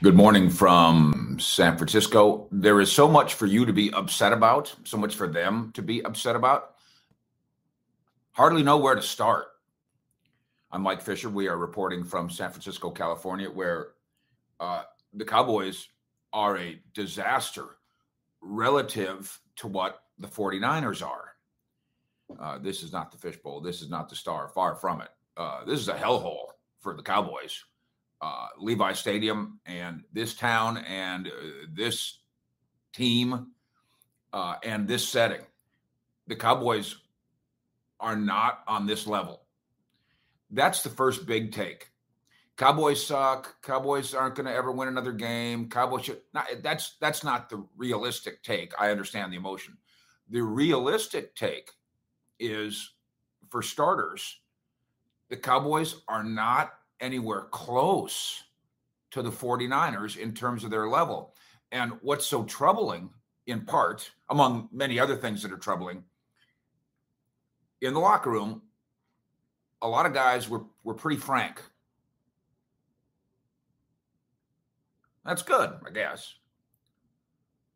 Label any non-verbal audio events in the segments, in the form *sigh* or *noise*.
Good morning from San Francisco. There is so much for you to be upset about, so much for them to be upset about. Hardly know where to start. I'm Mike Fisher. We are reporting from San Francisco, California, where uh, the Cowboys are a disaster relative to what the 49ers are. Uh, this is not the fishbowl. This is not the star. Far from it. Uh, this is a hellhole for the Cowboys uh, Levi Stadium and this town and uh, this team uh, and this setting. The Cowboys are not on this level. That's the first big take. Cowboys suck. Cowboys aren't going to ever win another game. Cowboys should not, that's that's not the realistic take. I understand the emotion. The realistic take is for starters, the Cowboys are not anywhere close to the 49ers in terms of their level. And what's so troubling, in part, among many other things that are troubling, in the locker room, a lot of guys were, were pretty frank. That's good, I guess.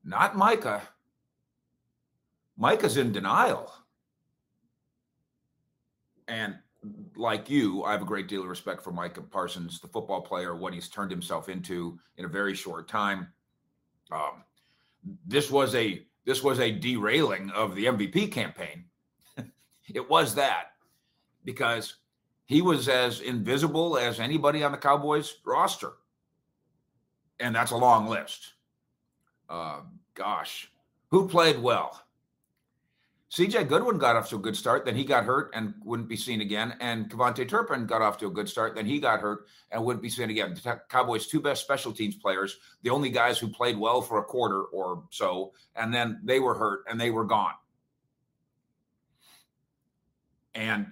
Not Micah. Micah's in denial. And like you, I have a great deal of respect for Micah Parsons, the football player, what he's turned himself into in a very short time. Um, this was a this was a derailing of the MVP campaign. *laughs* it was that because he was as invisible as anybody on the Cowboys roster, and that's a long list. Uh, gosh, who played well? CJ Goodwin got off to a good start, then he got hurt and wouldn't be seen again. And KaVontae Turpin got off to a good start, then he got hurt and wouldn't be seen again. The Cowboys' two best special teams players, the only guys who played well for a quarter or so, and then they were hurt and they were gone. And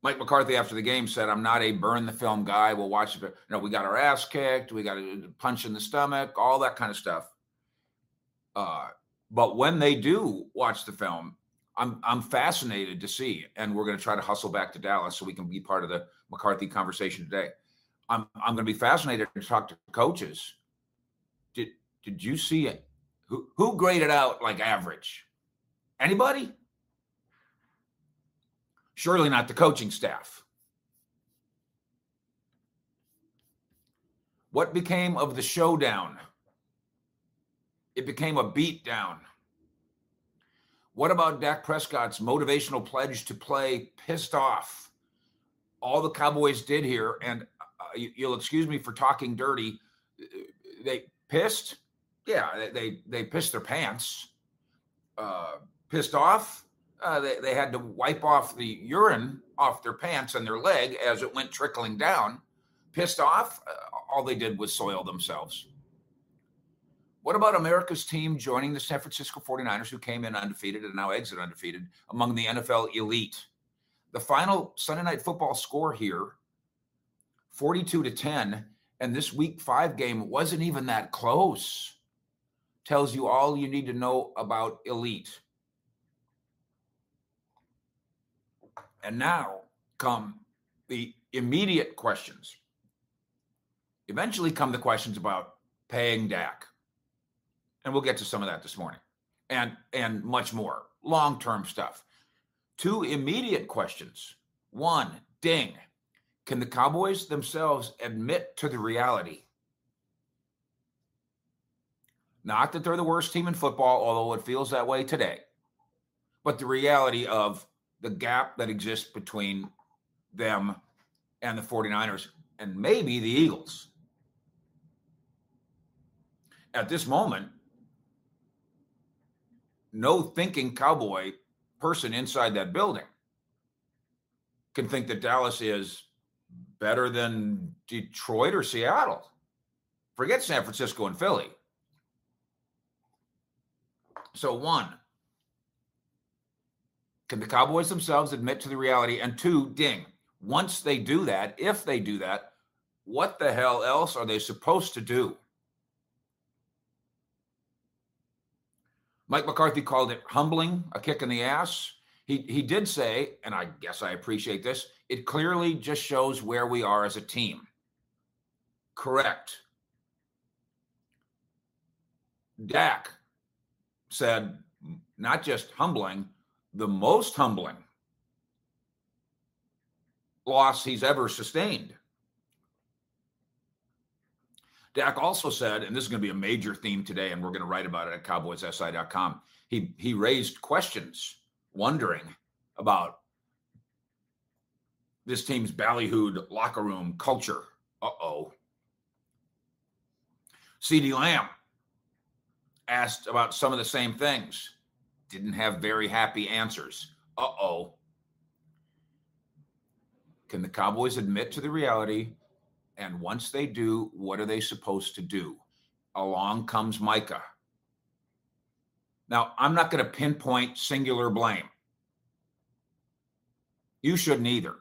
Mike McCarthy after the game said, "I'm not a burn the film guy. We'll watch it. You know, we got our ass kicked. We got a punch in the stomach, all that kind of stuff." Uh, but when they do watch the film, I'm I'm fascinated to see, and we're going to try to hustle back to Dallas so we can be part of the McCarthy conversation today. I'm I'm going to be fascinated to talk to coaches. Did did you see it? Who who graded out like average? Anybody? Surely not the coaching staff. What became of the showdown? It became a beatdown. What about Dak Prescott's motivational pledge to play pissed off? All the Cowboys did here, and uh, you'll excuse me for talking dirty. They pissed, yeah, they they, they pissed their pants. Uh, pissed off, uh, they they had to wipe off the urine off their pants and their leg as it went trickling down. Pissed off, uh, all they did was soil themselves. What about America's team joining the San Francisco 49ers, who came in undefeated and now exit undefeated among the NFL elite? The final Sunday night football score here 42 to 10. And this week five game wasn't even that close. Tells you all you need to know about elite. And now come the immediate questions. Eventually come the questions about paying Dak and we'll get to some of that this morning and and much more. Long-term stuff. Two immediate questions. One ding. Can the cowboys themselves admit to the reality? Not that they're the worst team in football although it feels that way today but the reality of the gap that exists between them and the 49ers and maybe the eagles. At this moment no thinking cowboy person inside that building can think that Dallas is better than Detroit or Seattle. Forget San Francisco and Philly. So, one, can the Cowboys themselves admit to the reality? And two, ding, once they do that, if they do that, what the hell else are they supposed to do? Mike McCarthy called it humbling, a kick in the ass. He, he did say, and I guess I appreciate this, it clearly just shows where we are as a team. correct. Dak said, not just humbling, the most humbling loss he's ever sustained. Dak also said, and this is going to be a major theme today, and we're going to write about it at cowboyssi.com. He he raised questions, wondering about this team's ballyhooed locker room culture. Uh oh. CeeDee Lamb asked about some of the same things, didn't have very happy answers. Uh oh. Can the Cowboys admit to the reality? And once they do, what are they supposed to do? Along comes Micah. Now, I'm not going to pinpoint singular blame. You shouldn't either.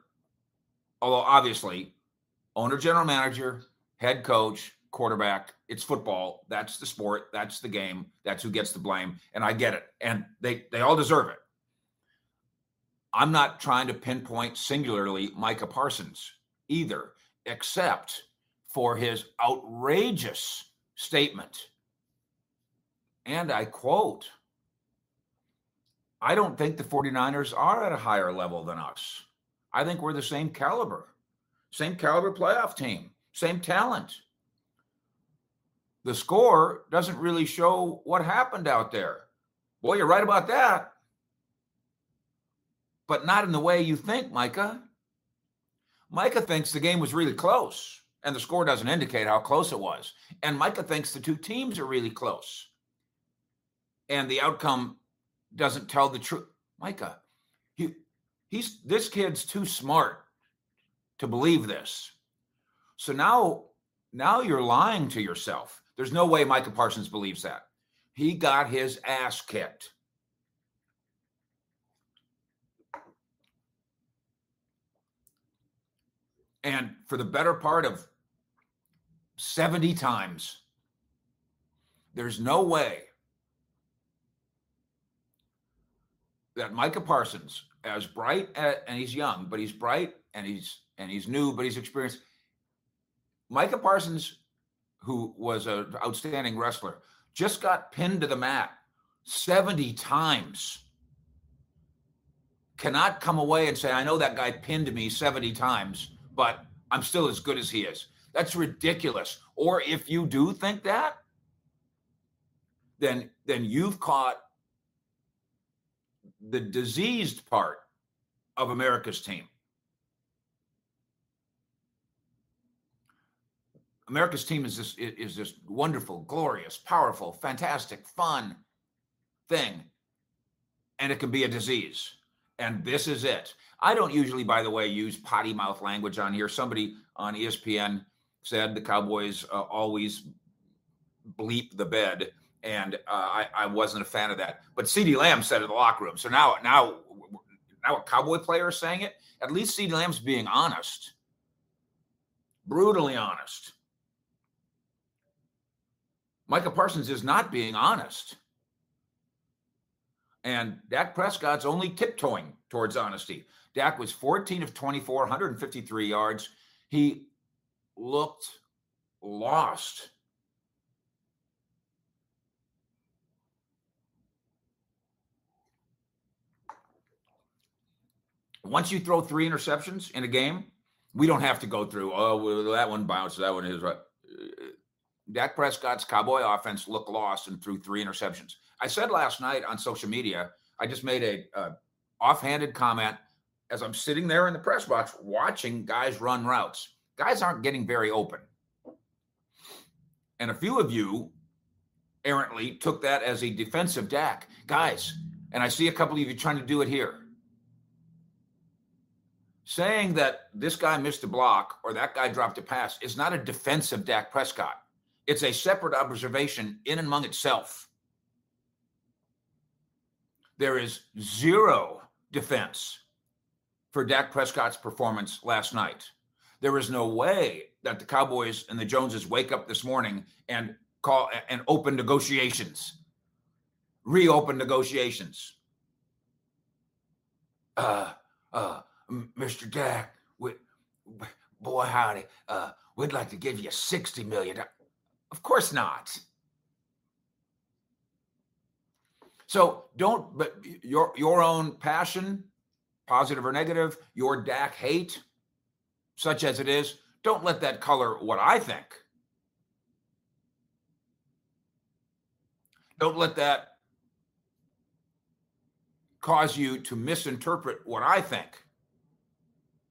Although, obviously, owner, general manager, head coach, quarterback, it's football. That's the sport. That's the game. That's who gets the blame. And I get it. And they, they all deserve it. I'm not trying to pinpoint singularly Micah Parsons either, except for his outrageous statement. And I quote, I don't think the 49ers are at a higher level than us. I think we're the same caliber, same caliber playoff team, same talent. The score doesn't really show what happened out there. Boy, you're right about that but not in the way you think, Micah. Micah thinks the game was really close, and the score doesn't indicate how close it was. And Micah thinks the two teams are really close, and the outcome doesn't tell the truth. Micah, he, he's this kid's too smart to believe this. So now, now you're lying to yourself. There's no way Micah Parsons believes that. He got his ass kicked. And for the better part of 70 times, there's no way that Micah Parsons, as bright and he's young, but he's bright and he's and he's new, but he's experienced. Micah Parsons, who was an outstanding wrestler, just got pinned to the mat 70 times. Cannot come away and say, I know that guy pinned me 70 times but I'm still as good as he is. That's ridiculous. Or if you do think that, then then you've caught the diseased part of America's team. America's team is this is this wonderful, glorious, powerful, fantastic, fun thing, and it can be a disease. And this is it. I don't usually, by the way, use potty mouth language on here. Somebody on ESPN said the Cowboys uh, always bleep the bed, and uh, I, I, wasn't a fan of that. But CeeDee Lamb said it in the locker room. So now, now, now a Cowboy player is saying it. At least CeeDee Lamb's being honest, brutally honest. Micah Parsons is not being honest. And Dak Prescott's only tiptoeing towards honesty. Dak was 14 of 24, 153 yards. He looked lost. Once you throw three interceptions in a game, we don't have to go through, oh, well, that one bounced, that one is right. Uh, Dak Prescott's Cowboy offense looked lost and threw three interceptions. I said last night on social media, I just made a, a offhanded comment as I'm sitting there in the press box watching guys run routes. Guys aren't getting very open. And a few of you errantly took that as a defensive Dak. Guys, and I see a couple of you trying to do it here. Saying that this guy missed a block or that guy dropped a pass is not a defensive Dak Prescott. It's a separate observation in and among itself. There is zero defense for Dak Prescott's performance last night. There is no way that the Cowboys and the Joneses wake up this morning and call and open negotiations, reopen negotiations. Uh, uh, Mr. Dak, we, boy, howdy, uh, we'd like to give you 60 million. Of course not. So don't, but your your own passion, positive or negative, your Dak hate, such as it is, don't let that color what I think. Don't let that cause you to misinterpret what I think.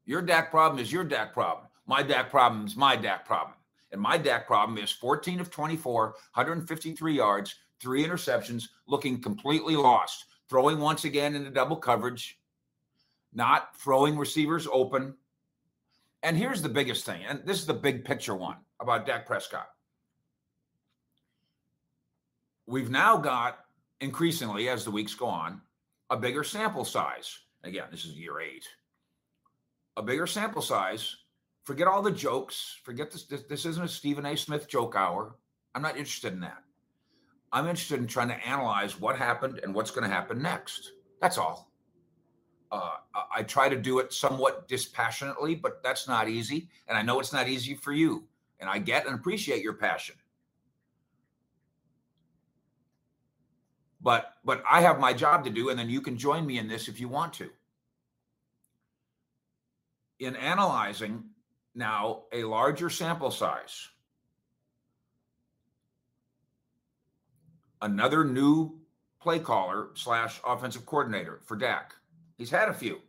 Your Dak problem is your Dak problem. My Dak problem is my Dak problem. And my Dak problem is 14 of 24, 153 yards, three interceptions, looking completely lost, throwing once again into double coverage, not throwing receivers open. And here's the biggest thing, and this is the big picture one about Dak Prescott. We've now got increasingly, as the weeks go on, a bigger sample size. Again, this is year eight. A bigger sample size. Forget all the jokes. Forget this. This, this isn't a Stephen A. Smith joke hour. I'm not interested in that. I'm interested in trying to analyze what happened and what's going to happen next. That's all. Uh, I try to do it somewhat dispassionately, but that's not easy. And I know it's not easy for you. And I get and appreciate your passion. But but I have my job to do, and then you can join me in this if you want to. In analyzing now a larger sample size another new play caller slash offensive coordinator for Dak. He's had a few.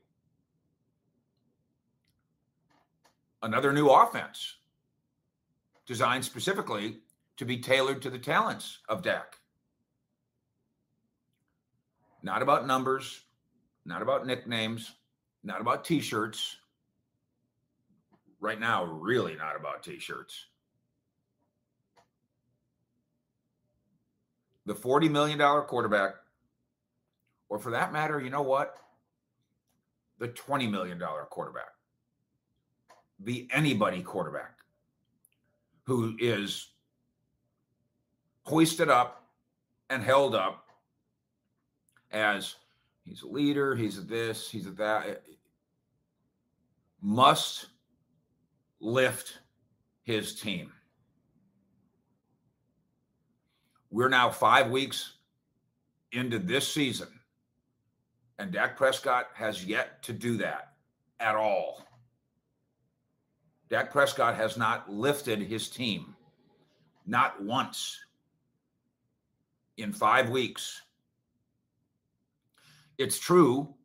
Another new offense designed specifically to be tailored to the talents of Dak. Not about numbers, not about nicknames, not about t shirts. Right now, really not about t shirts. the $40 million quarterback, or for that matter, you know what? The $20 million quarterback, the anybody quarterback who is hoisted up and held up as he's a leader, he's a this, he's a that, eh, must lift his team. We're now five weeks into this season, and Dak Prescott has yet to do that at all. Dak Prescott has not lifted his team, not once in five weeks. It's true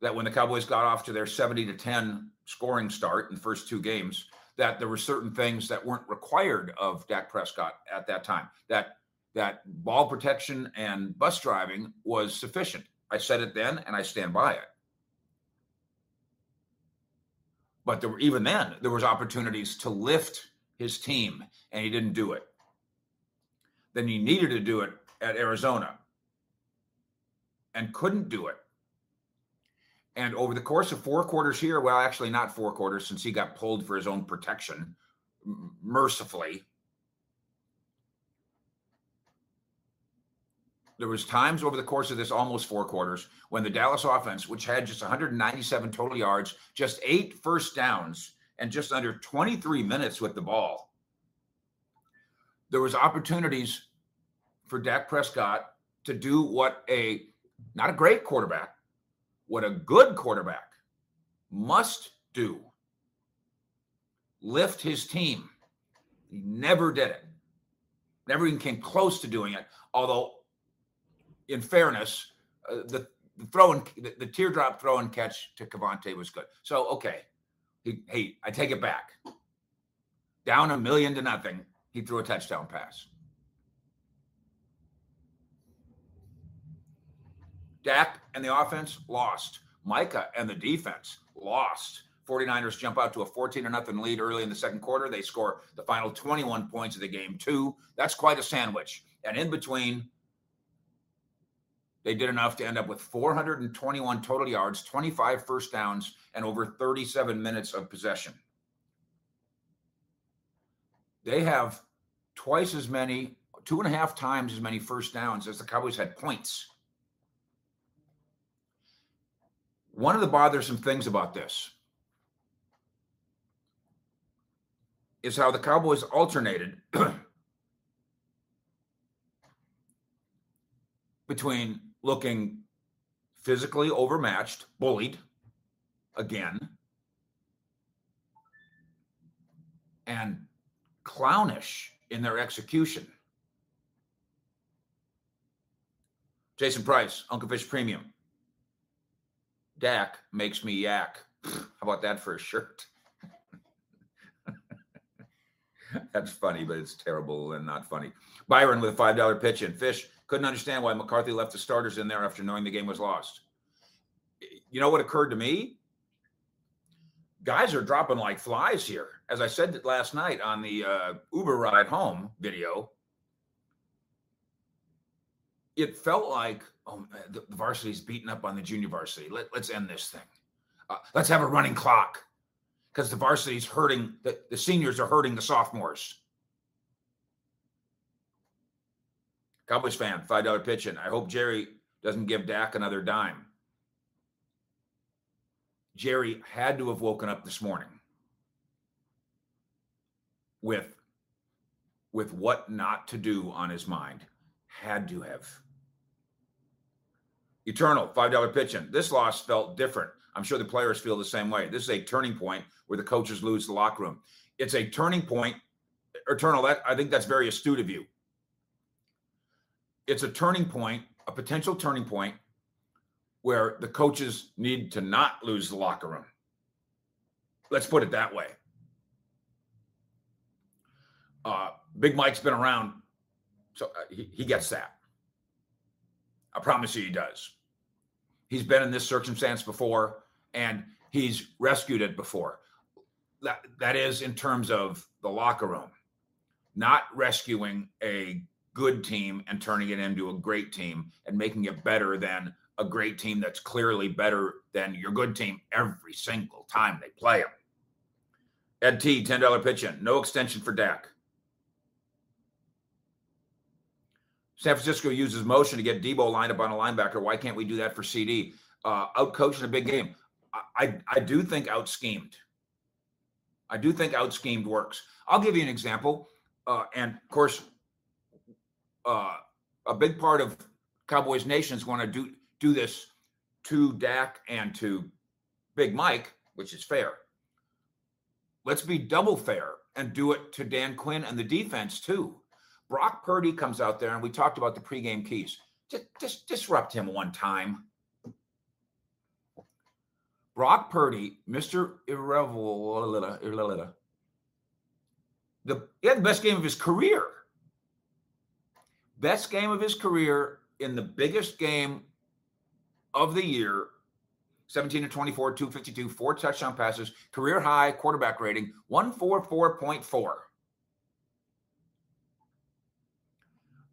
that when the Cowboys got off to their 70 to 10 scoring start in the first two games, that there were certain things that weren't required of Dak Prescott at that time. That that ball protection and bus driving was sufficient. I said it then and I stand by it. But there were, even then, there was opportunities to lift his team and he didn't do it. Then he needed to do it at Arizona and couldn't do it. And over the course of four quarters here, well, actually not four quarters since he got pulled for his own protection, mercifully, there was times over the course of this almost four quarters when the Dallas offense, which had just 197 total yards, just eight first downs, and just under 23 minutes with the ball, there was opportunities for Dak Prescott to do what a not a great quarterback, what a good quarterback must do. Lift his team. He never did it. Never even came close to doing it. Although in fairness, uh, the, throw and the, the, teardrop throw and catch to KaVontae was good. So okay, he, hey, I take it back. Down a million to nothing, he threw a touchdown pass. Dak and the offense lost. Micah and the defense lost. 49ers jump out to a 14 or nothing lead early in the second quarter. They score the final 21 points of the game, too. That's quite a sandwich. And in between, they did enough to end up with 421 total yards, 25 first downs, and over 37 minutes of possession. They have twice as many, two and a half times as many first downs as the Cowboys had points. One of the bothersome things about this is how the Cowboys alternated *clears throat* between looking physically overmatched, bullied again, and clownish in their execution. Jason Price, Uncle Fish Premium. Dak makes me yak. *laughs* How about that for a shirt? That's funny, but it's terrible and not funny. Byron with a $5 pitch in. Fish couldn't understand why McCarthy left the starters in there after knowing the game was lost. You know what occurred to me? Guys are dropping like flies here. As I said last night on the uh, Uber ride home video, it felt like oh, the, the varsity's beating up on the junior varsity. Let, us end this thing. Uh, let's have a running clock because the varsity's hurting, the, the seniors are hurting the sophomores. Cowboys fan, $5 pitch in. I hope Jerry doesn't give Dak another dime. Jerry had to have woken up this morning with with what not to do on his mind. Had to have. Eternal, $5 pitch in. This loss felt different. I'm sure the players feel the same way. This is a turning point where the coaches lose the locker room. It's a turning point. Eternal, that I think that's very astute of you. It's a turning point, a potential turning point where the coaches need to not lose the locker room. Let's put it that way. Uh, Big Mike's been around, so uh, he, he gets that. I promise you he does. He's been in this circumstance before and he's rescued it before that that is in terms of the locker room, not rescuing a good team and turning it into a great team and making it better than a great team that's clearly better than your good team every single time they play them. Ed T, $10 pitch in. No extension for Dak. San Francisco uses motion to get Deebo lined up on a linebacker. Why can't we do that for CeeDee? Uh, out coached in a big game. I, I, I do think out schemed. I do think out schemed works. I'll give you an example. Uh, and of course, uh, a big part of Cowboys Nation is going to do do this to Dak and to Big Mike, which is fair. Let's be double fair and do it to Dan Quinn and the defense too. Brock Purdy comes out there, and we talked about the pregame keys. Just, just disrupt him one time. Brock Purdy, Mr. Irrelevant, the he had the best game of his career. Best game of his career in the biggest game of the year 17 to 24, 252, four touchdown passes, career high quarterback rating, 144.4.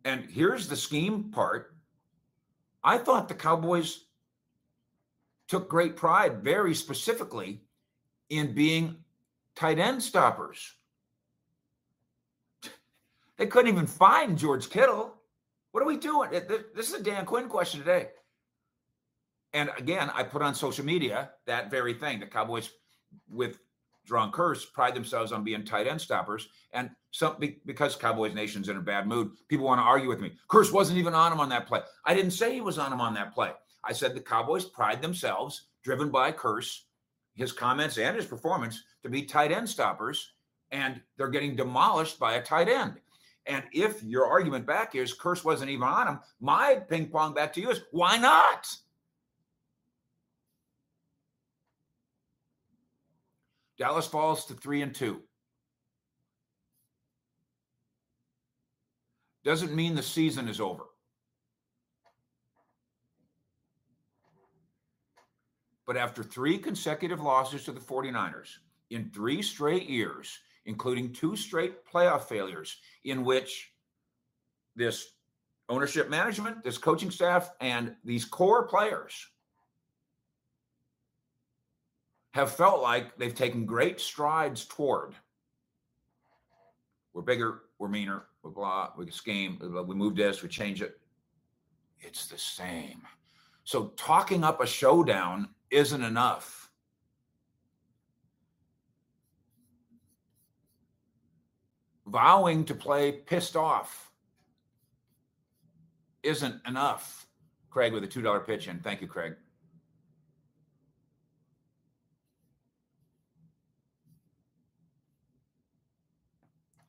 And here's the scheme part. I thought the Cowboys took great pride very specifically in being tight end stoppers. They couldn't even find George Kittle. What are we doing? This is a Dan Quinn question today. And again, I put on social media that very thing. The Cowboys, with Jayron Kearse, pride themselves on being tight end stoppers. And because Cowboys Nation's in a bad mood, people want to argue with me. Kearse wasn't even on him on that play. I didn't say he was on him on that play. I said the Cowboys pride themselves, driven by Kearse, his comments and his performance, to be tight end stoppers, and they're getting demolished by a tight end. And if your argument back is Kearse wasn't even on him, my ping pong back to you is why not? Dallas falls to three and two. Doesn't mean the season is over. But after three consecutive losses to the 49ers in three straight years, including two straight playoff failures, in which this ownership management, this coaching staff, and these core players have felt like they've taken great strides toward we're bigger, we're meaner, we're blah, we scheme, we move this, we change it. It's the same. So talking up a showdown isn't enough. vowing to play pissed off isn't enough. Craig with a $2 pitch in. Thank you, Craig.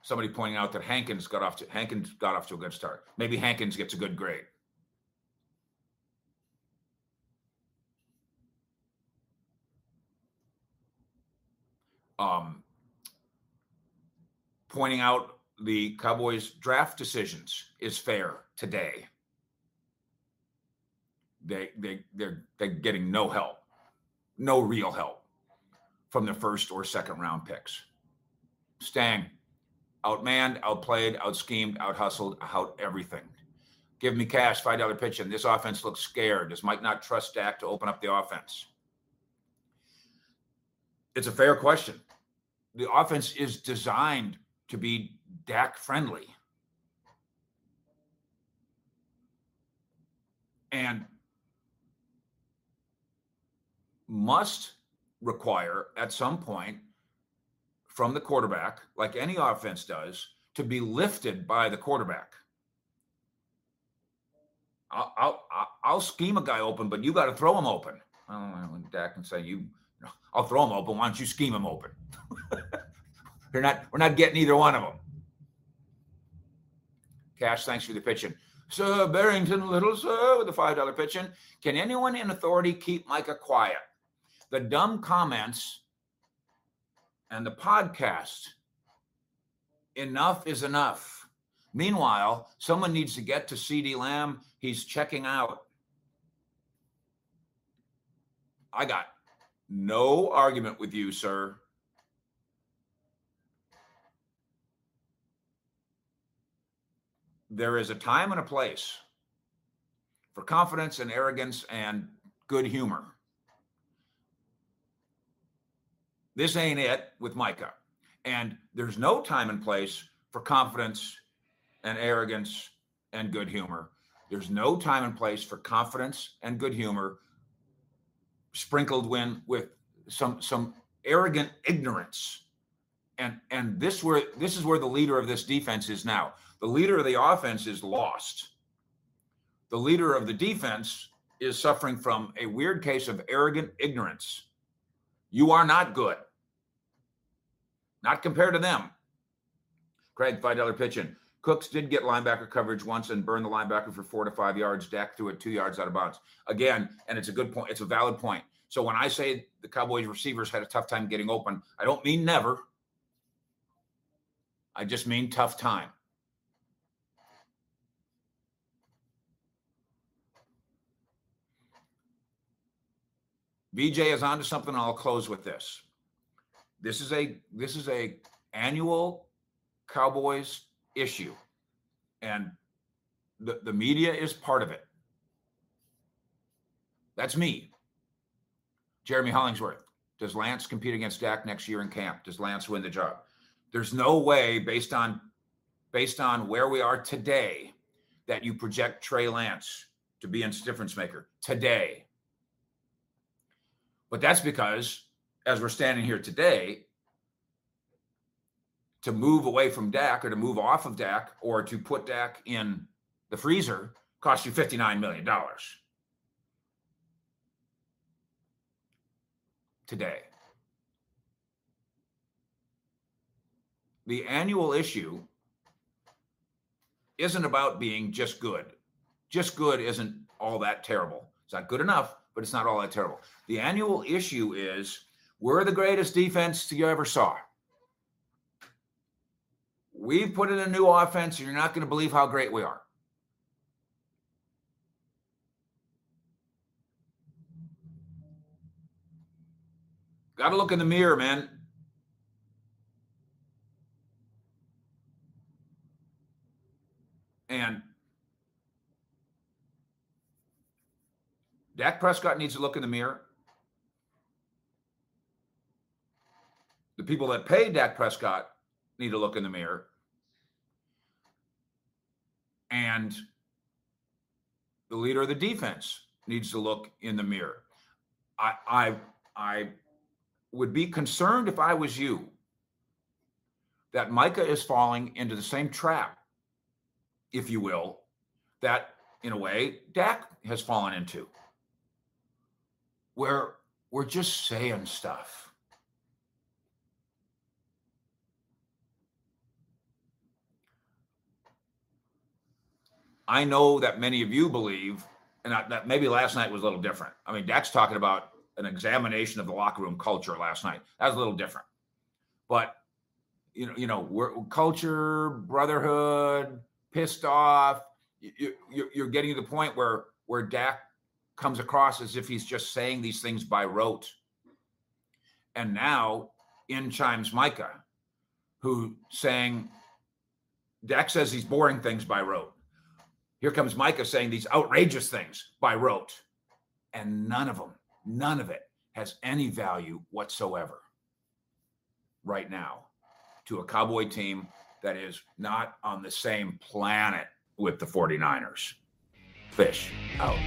Somebody pointing out that Hankins got off to Hankins got off to a good start. Maybe Hankins gets a good grade. Um, pointing out the Cowboys draft decisions is fair today. They they they're they're getting no help, no real help from the first or second round picks. Stang, outmanned, outplayed, outschemed, out hustled, out everything. Give me cash, five dollar pitch and This offense looks scared. Does Mike not trust Dak to open up the offense? It's a fair question. The offense is designed to be Dak friendly. And must require at some point from the quarterback, like any offense does, to be lifted by the quarterback. I'll, I'll, I'll scheme a guy open, but you got to throw him open. Well, Dak can say, "You, I'll throw him open. Why don't you scheme him open?" *laughs* We're not we're not getting either one of them. Cash, thanks for the pitching. Sir Barrington Little, sir, with the five dollar pitching. Can anyone in authority keep Micah quiet? The dumb comments and the podcast. Enough is enough. Meanwhile, someone needs to get to CeeDee Lamb. He's checking out. I got no argument with you, sir. there is a time and a place for confidence and arrogance and good humor. This ain't it with Micah. And there's no time and place for confidence and arrogance and good humor. There's no time and place for confidence and good humor sprinkled in with some some arrogant ignorance. And and this where this is where the leader of this defense is now. The leader of the offense is lost. The leader of the defense is suffering from a weird case of arrogant ignorance. You are not good. Not compared to them. Craig, $5 pitching. Cooks did get linebacker coverage once and burned the linebacker for four to five yards. Dak threw it two yards out of bounds. Again, and it's a good point. It's a valid point. So when I say the Cowboys receivers had a tough time getting open, I don't mean never. I just mean tough time. BJ is onto something. I'll close with this. This is a this is a annual Cowboys issue, and the, the media is part of it. That's me. Jeremy Hollingsworth. Does Lance compete against Dak next year in camp? Does Lance win the job? There's no way based on based on where we are today that you project Trey Lance to be a difference maker today. But that's because, as we're standing here today, to move away from Dak or to move off of Dak or to put Dak in the freezer costs you $59 million today. The annual issue isn't about being just good. Just good isn't all that terrible. It's not good enough, but it's not all that terrible. The annual issue is we're the greatest defense you ever saw. We've put in a new offense, and you're not going to believe how great we are. Got to look in the mirror, man. And Dak Prescott needs to look in the mirror. The people that pay Dak Prescott need to look in the mirror. And the leader of the defense needs to look in the mirror. I I I would be concerned if I was you that Micah is falling into the same trap, if you will, that in a way Dak has fallen into, where we're just saying stuff. I know that many of you believe, and that maybe last night was a little different. I mean, Dak's talking about an examination of the locker room culture last night. That was a little different, but you know, you know, we're, culture, brotherhood, pissed off. You, you, you're getting to the point where where Dak comes across as if he's just saying these things by rote. And now in chimes Micah, who saying, Dak says these boring things by rote. Here comes Micah saying these outrageous things by rote. And none of them, none of it has any value whatsoever right now to a Cowboy team that is not on the same planet with the 49ers. Fish out.